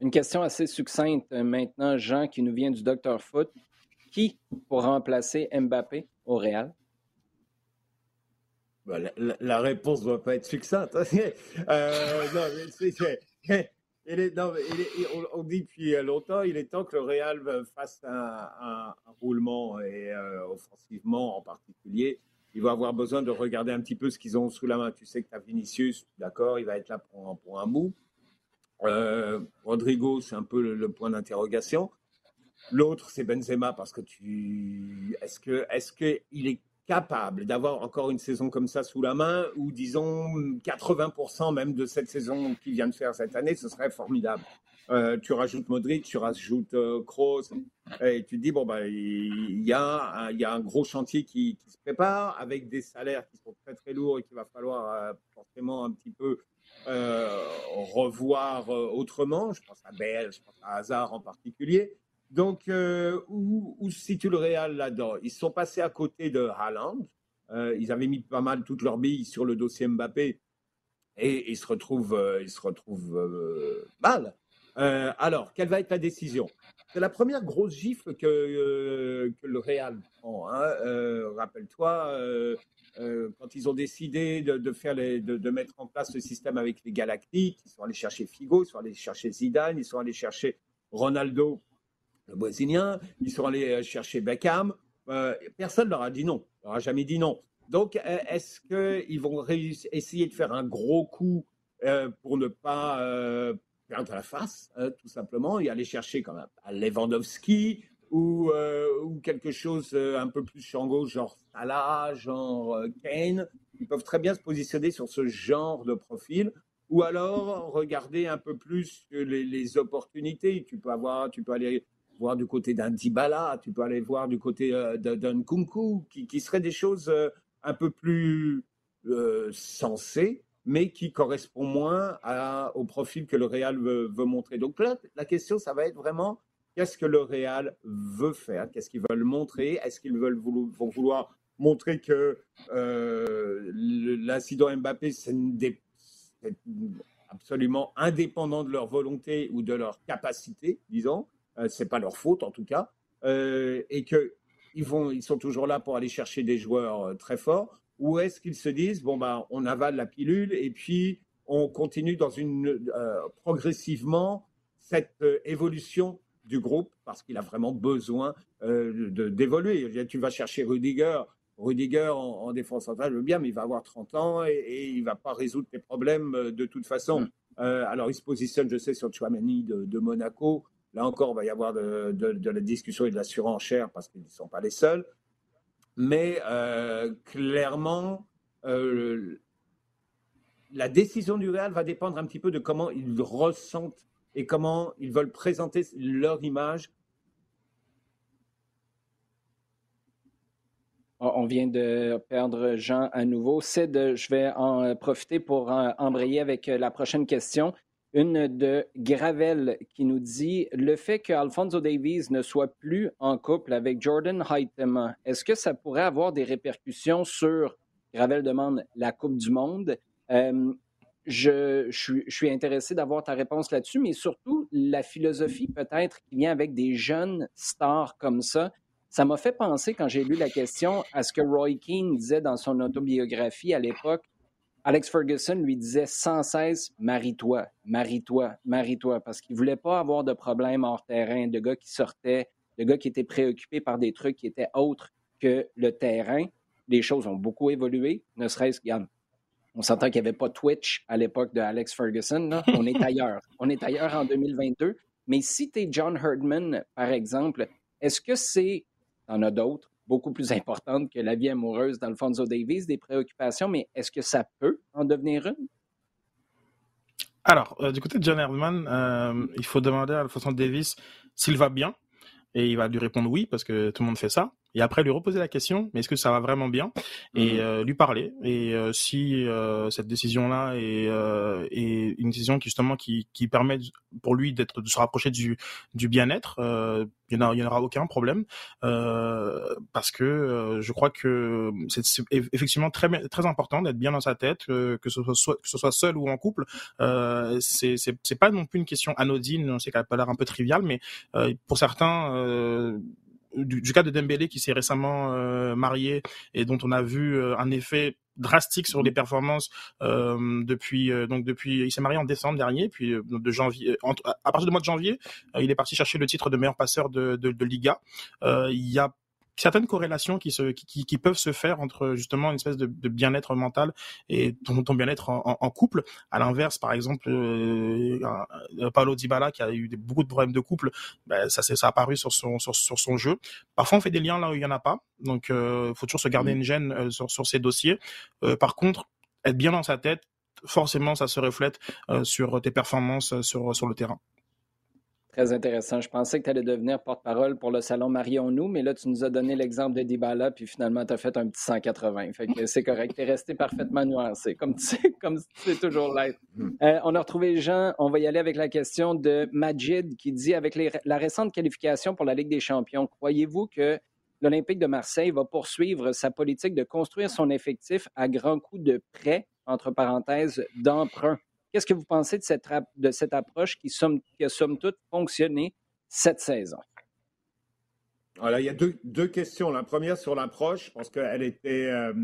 A: Une question assez succincte euh, maintenant, Jean, qui nous vient du Dr Foot. Qui pour remplacer Mbappé au Real?
B: Bah, la, la, réponse ne doit pas être succincte. euh, non, on, dit depuis longtemps, il est temps que le Real fasse un, roulement et euh, offensivement en particulier. Il va avoir besoin de regarder un petit peu ce qu'ils ont sous la main. Tu sais que tu as Vinicius, d'accord, il va être là pour un, pour bout. Euh, Rodrigo, c'est un peu le, point d'interrogation. L'autre, c'est Benzema parce que tu, est-ce que, est-ce est capable d'avoir encore une saison comme ça sous la main, ou disons 80% même de cette saison qu'il vient de faire cette année, ce serait formidable. Euh, tu rajoutes Modric, tu rajoutes euh, Kroos, et tu te dis, bon, bah, il y, a, un gros chantier qui, se prépare avec des salaires qui sont très très lourds et qu'il va falloir euh, forcément un petit peu revoir autrement. Je pense à Bell, je pense à Hazard en particulier. Donc, euh, où, se situe le Real là-dedans? Ils sont passés à côté de Haaland. Euh, ils avaient mis pas mal toutes leurs billes sur le dossier Mbappé et ils se retrouvent, euh, ils se retrouvent mal. Alors, quelle va être la décision? C'est la première grosse gifle que, que le Real prend. Hein. Rappelle-toi, quand ils ont décidé de, faire les, de, de, mettre en place le système avec les Galactiques, ils sont allés chercher Figo, ils sont allés chercher Zidane, ils sont allés chercher Ronaldo le Brésilien, ils sont allés euh, chercher Beckham. Euh, personne ne leur a dit non, leur a jamais dit non. Donc, euh, est-ce qu'ils vont essayer de faire un gros coup pour ne pas euh, perdre la face, tout simplement, et aller chercher quand même Lewandowski ou, ou quelque chose un peu plus chango, genre Salah, genre Kane Ils peuvent très bien se positionner sur ce genre de profil ou alors regarder un peu plus les, les opportunités. Tu peux avoir, tu peux aller voir du côté d'un Dybala, tu peux aller voir du côté euh, d'un Kunku, qui, qui seraient des choses euh, un peu plus euh, sensées, mais qui correspondent moins au profil que le Real veut, montrer. Donc là, la question, ça va être vraiment qu'est-ce que le Real veut faire, qu'est-ce qu'ils veulent montrer, est-ce qu'ils veulent vont vouloir montrer que euh, l'incident Mbappé, c'est absolument indépendant de leur volonté ou de leur capacité, disons, c'est pas leur faute en tout cas, euh, et que ils, vont, ils sont toujours là pour aller chercher des joueurs très forts Ou est-ce qu'ils se disent, bon, bah, on avale la pilule et puis on continue dans une, progressivement cette évolution du groupe parce qu'il a vraiment besoin d'évoluer. Tu vas chercher Rudiger, Rudiger en, défense centrale, je veux bien, mais il va avoir 30 ans et, il ne va pas résoudre tes problèmes euh, de toute façon. Mm. Euh, alors, il se positionne, je sais, sur Chouameni de, Monaco. Là encore, il va y avoir de, la discussion et de la surenchère parce qu'ils ne sont pas les seuls. Mais euh, clairement, la décision du Real va dépendre un petit peu de comment ils ressentent et comment ils veulent présenter leur image
A: On vient de perdre Jean à nouveau. Sid, je vais en euh, profiter pour embrayer avec euh, la prochaine question. Une de Gravel qui nous dit Le fait qu'Alfonso Davies ne soit plus en couple avec Jordan Heitema, est-ce que ça pourrait avoir des répercussions sur, Gravel demande, la Coupe du Monde? Euh, je, je, suis intéressé d'avoir ta réponse là-dessus, mais surtout la philosophie peut-être qui vient avec des jeunes stars comme ça. Ça m'a fait penser, quand j'ai lu la question, à ce que Roy Keane disait dans son autobiographie à l'époque. Alex Ferguson lui disait sans cesse Marie-toi, marie-toi, marie-toi, parce qu'il ne voulait pas avoir de problèmes hors terrain, de gars qui sortaient, de gars qui étaient préoccupés par des trucs qui étaient autres que le terrain. Les choses ont beaucoup évolué, ne serait-ce que. On s'entend qu'il n'y avait pas Twitch à l'époque de Alex Ferguson. On est ailleurs. On est ailleurs en 2022. Mais si tu es John Herdman, par exemple, est-ce que c'est en a d'autres, beaucoup plus importantes que la vie amoureuse d'Alfonso Davis, des préoccupations, mais est-ce que ça peut en devenir une?
C: Alors, euh, du côté de John Erdman, euh, il faut demander à Alfonso Davis s'il va bien, et il va lui répondre oui, parce que tout le monde fait ça et après lui reposer la question, mais est-ce que ça va vraiment bien? Et euh, lui parler. Et euh, si euh, cette décision là est, est, une décision qui justement qui, qui permet pour lui d'être de se rapprocher du du bien-être, il n'y en, aura aucun problème. Parce que je crois que c'est effectivement très très important d'être bien dans sa tête, que ce soit que ce soit seul ou en couple. c'est c'est pas non plus une question anodine, on sait qu'elle a l'air un peu triviale, mais pour certains du, cas de Dembélé qui s'est récemment euh, marié et dont on a vu euh, un effet drastique sur les performances euh, depuis donc depuis il s'est marié en décembre dernier puis de janvier à partir du mois de janvier il est parti chercher le titre de meilleur passeur de, de, de Liga. Il y a certaines corrélations qui, se, qui, qui, peuvent se faire entre justement une espèce de, de bien-être mental et ton, ton bien-être en, en, couple. À l'inverse, par exemple, euh, euh, Paolo Dybala qui a eu beaucoup de problèmes de couple, ben, ça, ça a apparu sur son, sur, sur, son jeu. Parfois, on fait des liens là où il y en a pas, donc il euh, faut toujours se garder mmh. une gêne euh, sur, sur ces dossiers. Euh, par contre, être bien dans sa tête, forcément, ça se reflète sur tes performances sur, sur le terrain.
A: Très intéressant. Je pensais que tu allais devenir porte-parole pour le salon Marions-nous, mais là, tu nous as donné l'exemple de Dybala, puis finalement, tu as fait un petit 180. Fait que c'est correct. Tu es resté parfaitement nuancé, comme tu sais, comme c'est toujours l'être. Hmm. Euh, on a retrouvé Jean. On va y aller avec la question de Majid qui dit Avec la récente qualification pour la Ligue des champions, croyez-vous que l'Olympique de Marseille va poursuivre sa politique de construire son effectif à grands coups de prêt, entre parenthèses, d'emprunt? Qu'est-ce que vous pensez de cette, de cette approche qui, somme, qui a somme toute fonctionné cette saison?
B: Voilà, il y a deux, deux, questions. La première sur l'approche, je pense qu'elle était, euh,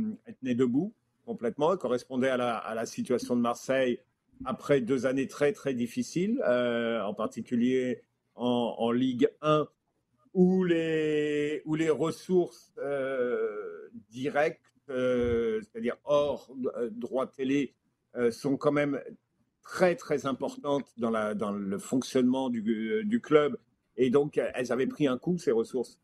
B: tenait debout complètement, elle correspondait à la, à la, situation de Marseille après deux années très très difficiles, euh, en particulier en, en, Ligue 1, où les, où les ressources euh, directes, c'est-à-dire hors droit télé, sont quand même très très importante dans, la, dans le fonctionnement du, euh, du, club. Et donc, elles avaient pris un coup, ces ressources.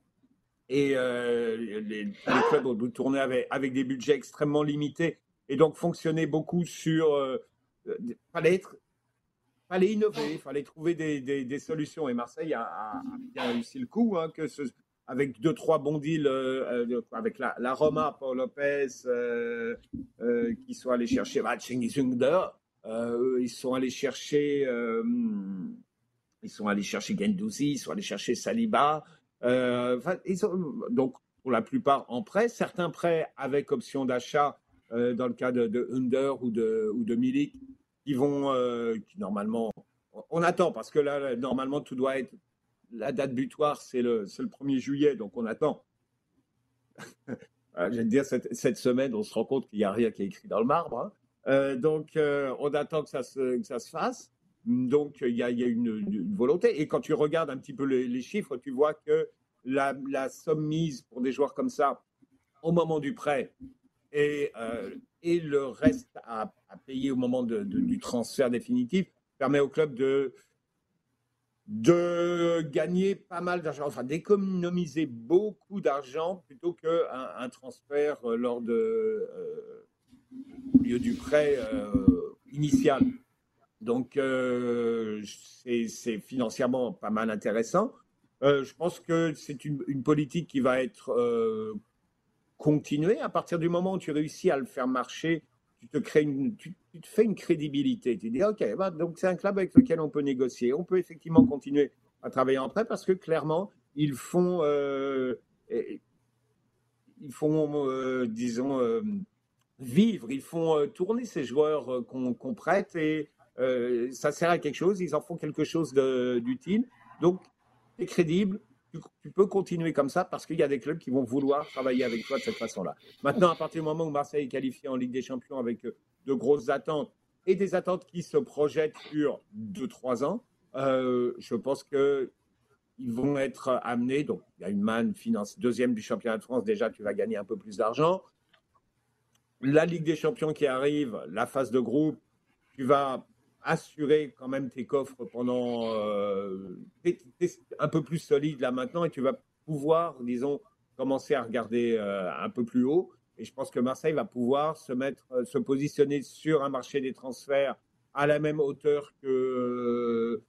B: Et euh, les, clubs ont tourné avec, avec, des budgets extrêmement limités. Et donc, fonctionnaient beaucoup sur... Euh, fallait être... Fallait innover, fallait trouver des, des, solutions. Et Marseille a, a, bien réussi le coup, hein, avec deux, trois bons deals, euh, avec la, la, Roma, Paul Lopez, euh, qui sont allés chercher Matching euh, ils sont allés chercher, euh, ils sont allés chercher Gendouzi, ils sont allés chercher Saliba. Euh, donc pour la plupart en prêt, certains prêts avec option d'achat dans le cas de, de, Under ou de, Milik, qui vont, qui normalement, on attend parce que là, normalement, tout doit être, la date butoir, c'est le, le 1er juillet, donc on attend. te dire, cette, semaine, on se rend compte qu'il n'y a rien qui est écrit dans le marbre. Hein. Euh, donc, euh, on attend que ça se, ça se fasse. Donc, il y a, y a une, volonté. Et quand tu regardes un petit peu les, chiffres, tu vois que la, somme mise pour des joueurs comme ça au moment du prêt et, euh, et le reste à, payer au moment du transfert définitif permet au club de, de gagner pas mal d'argent, enfin d'économiser beaucoup d'argent plutôt qu'un un transfert lors de au lieu du prêt euh, initial. Donc, euh, c'est financièrement pas mal intéressant. Euh, je pense que c'est une, politique qui va être continuée. À partir du moment où tu réussis à le faire marcher, tu te, crées une, tu, te fais une crédibilité. Tu dis, OK, bah, donc c'est un club avec lequel on peut négocier. On peut effectivement continuer à travailler en prêt parce que clairement, ils font, ils font disons, vivre, ils font euh, tourner ces joueurs euh, qu'on prête et euh, ça sert à quelque chose, ils en font quelque chose d'utile. Donc, c'est crédible, tu, peux continuer comme ça parce qu'il y a des clubs qui vont vouloir travailler avec toi de cette façon-là. Maintenant, à partir du moment où Marseille est qualifié en Ligue des Champions avec de grosses attentes et des attentes qui se projettent sur 2-3 ans, je pense que ils vont être amenés. Donc, il y a une manne finance, deuxième du championnat de France. Déjà, tu vas gagner un peu plus d'argent la Ligue des Champions qui arrive, la phase de groupe, tu vas assurer quand même tes coffres pendant euh, un peu plus solide là maintenant et tu vas pouvoir, disons, commencer à regarder euh, un peu plus haut. Et je pense que Marseille va pouvoir se mettre, euh, se positionner sur un marché des transferts à la même hauteur que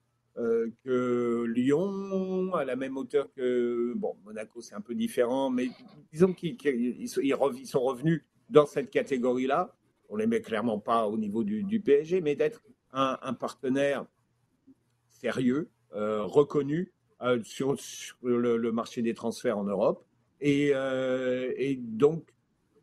B: que Lyon, à la même hauteur que bon Monaco, c'est un peu différent, mais disons qu'ils sont revenus dans cette catégorie-là. On ne les met clairement pas au niveau du, PSG, mais d'être un, partenaire sérieux, euh, reconnu euh, sur, le, marché des transferts en Europe. Euh, et, donc,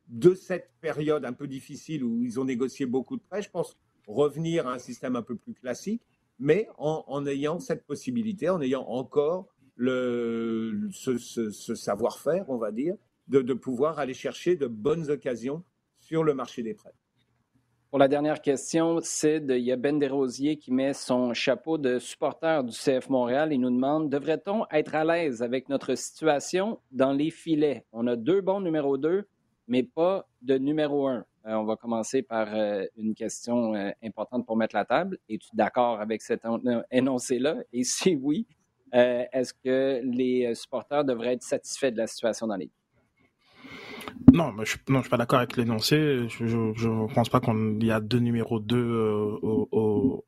B: de cette période un peu difficile où ils ont négocié beaucoup de prêts, je pense revenir à un système un peu plus classique, mais en, ayant cette possibilité, en ayant encore le, ce savoir-faire, on va dire, de, pouvoir aller chercher de bonnes occasions sur le marché des prêts.
A: Pour la dernière question, Sid, il y a Ben Desrosiers qui met son chapeau de supporter du CF Montréal et nous demande devrait-on être à l'aise avec notre situation dans les filets? On a deux bons numéro 2, mais pas de numéro 1. Euh, on va commencer par euh, une question euh, importante pour mettre la table. Es-tu d'accord avec cet énoncé-là? Et si oui, est-ce que les supporters devraient être satisfaits de la situation dans les
C: non, je, non, je suis pas d'accord avec l'énoncé. Je, je, pense pas qu'il y a deux numéros 2 euh, au,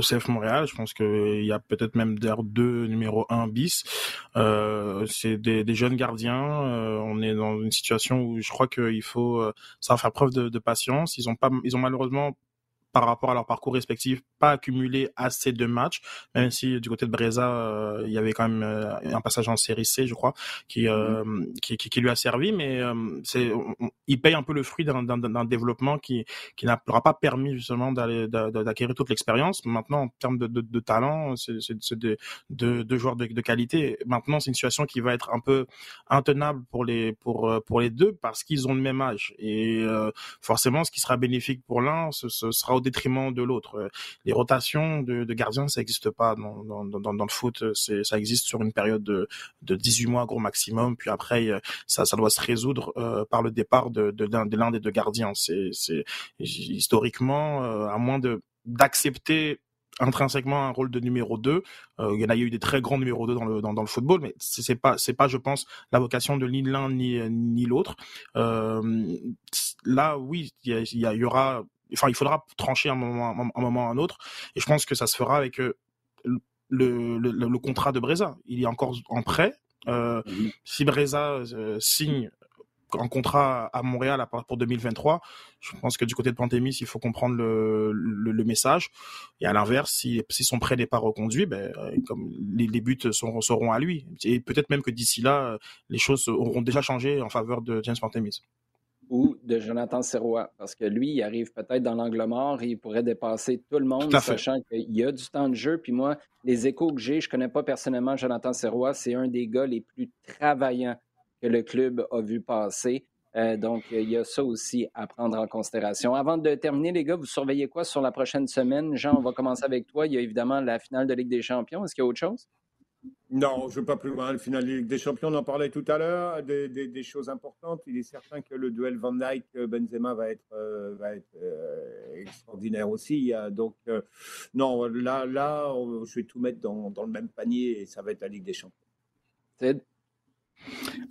C: CF Montréal. Je pense qu'il y a peut-être même deux numéros 1 bis. Euh, c'est des, jeunes gardiens. Euh, on est dans une situation où je crois qu'il faut faire preuve de, patience. Ils pas, ils ont malheureusement par rapport à leur parcours respectif, pas accumulé assez de matchs, même si du côté de Breza, euh, il y avait quand même euh, un passage en série C, je crois, qui, euh, mm-hmm. qui, qui, lui a servi, mais c'est, il paye un peu le fruit d'un, d'un, développement qui, qui n'aura pas permis justement d'aller, d'acquérir toute l'expérience. Maintenant, en termes de, de, de talent, c'est, c'est, de, de, joueurs de, de qualité. Maintenant, c'est une situation qui va être un peu intenable pour les, pour, pour les deux parce qu'ils ont le même âge. Et forcément, ce qui sera bénéfique pour l'un, ce, ce sera détriment de l'autre. Euh, les rotations de, gardiens, ça n'existe pas dans, le foot. C'est, ça existe sur une période de, de 18 mois gros maximum. Puis après, euh, ça, doit se résoudre euh, par le départ de, l'un des deux gardiens. C'est, historiquement, à moins de d'accepter intrinsèquement un rôle de numéro 2. il y en a eu des très grands numéros 2 dans le, football, mais c'est pas, c'est pas, je pense, la vocation de ni l'un ni, l'autre. Euh, là, oui, il y, aura enfin, il faudra trancher un moment, un moment à un autre. Et je pense que ça se fera avec euh, le, le, le, contrat de Breza. Il est encore en prêt. Euh, mhm. Si Breza euh, signe un contrat à Montréal pour 2023, je pense que du côté de Pantémis, il faut comprendre le, le, message. Et à l'inverse, si, si son prêt n'est pas reconduit, ben, comme les, les buts seront, seront à lui. Et peut-être même que d'ici là, les choses auront déjà changé en faveur de James Pantémis
A: ou de Jonathan Serrois, parce que lui, il arrive peut-être dans l'angle mort et il pourrait dépasser tout le monde, sachant qu'il y a du temps de jeu. Puis moi, les échos que j'ai, je ne connais pas personnellement Jonathan Serrois, c'est un des gars les plus travaillants que le club a vu passer. Euh, donc, il y a ça aussi à prendre en considération. Avant de terminer, les gars, vous surveillez quoi sur la prochaine semaine? Jean, on va commencer avec toi. Il y a évidemment la finale de Ligue des Champions. Est-ce qu'il y a autre chose?
B: Non, je ne veux pas plus loin. Le finale de Ligue des Champions, on en parlait tout à l'heure, des, choses importantes. Il est certain que le duel Van être, euh, va être euh, extraordinaire aussi. Donc, non, là, là, je vais tout mettre dans, dans, le même panier et ça va être la Ligue des Champions.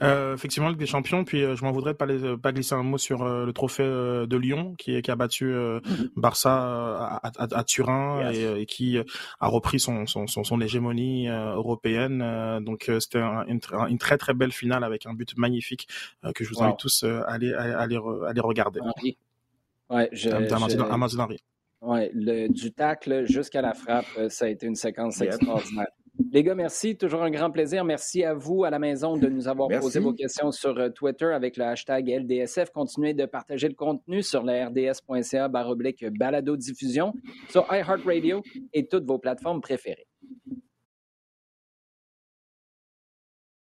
C: Euh, effectivement, Ligue des Champions. Puis euh, je m'en voudrais pas, pas glisser un mot sur euh, le trophée de Lyon qui, qui a battu mhm. Barça à, Turin et, qui a repris son, son, son, hégémonie européenne. donc c'était une, une, très très belle finale avec un but magnifique que je vous invite tous à aller, à, aller, regarder.
A: Ouais, je, Ouais, le, du tacle jusqu'à la frappe, ça a été une séquence extraordinaire. Les gars, merci. Toujours un grand plaisir. Merci à vous à la maison de nous avoir posé vos questions sur euh, Twitter avec le hashtag LDSF. Continuez de partager le contenu sur la rds.ca baroblique balado diffusion sur iHeartRadio et toutes vos plateformes préférées.